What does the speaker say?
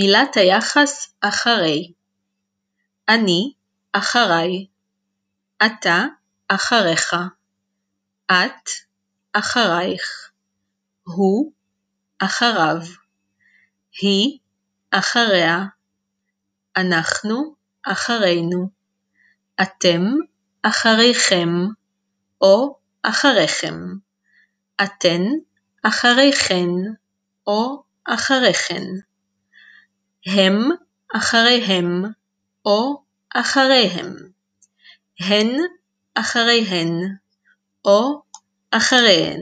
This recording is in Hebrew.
מילת היחס אחרי. אני אחריי אתה אחריך את אחרייך הוא אחריו היא אחריה אנחנו אחרינו אתם אחריכם או אחריכם אתן אחריכן או אחריכן הם אחריהם או אחריהם. הן אחריהן או אחריהן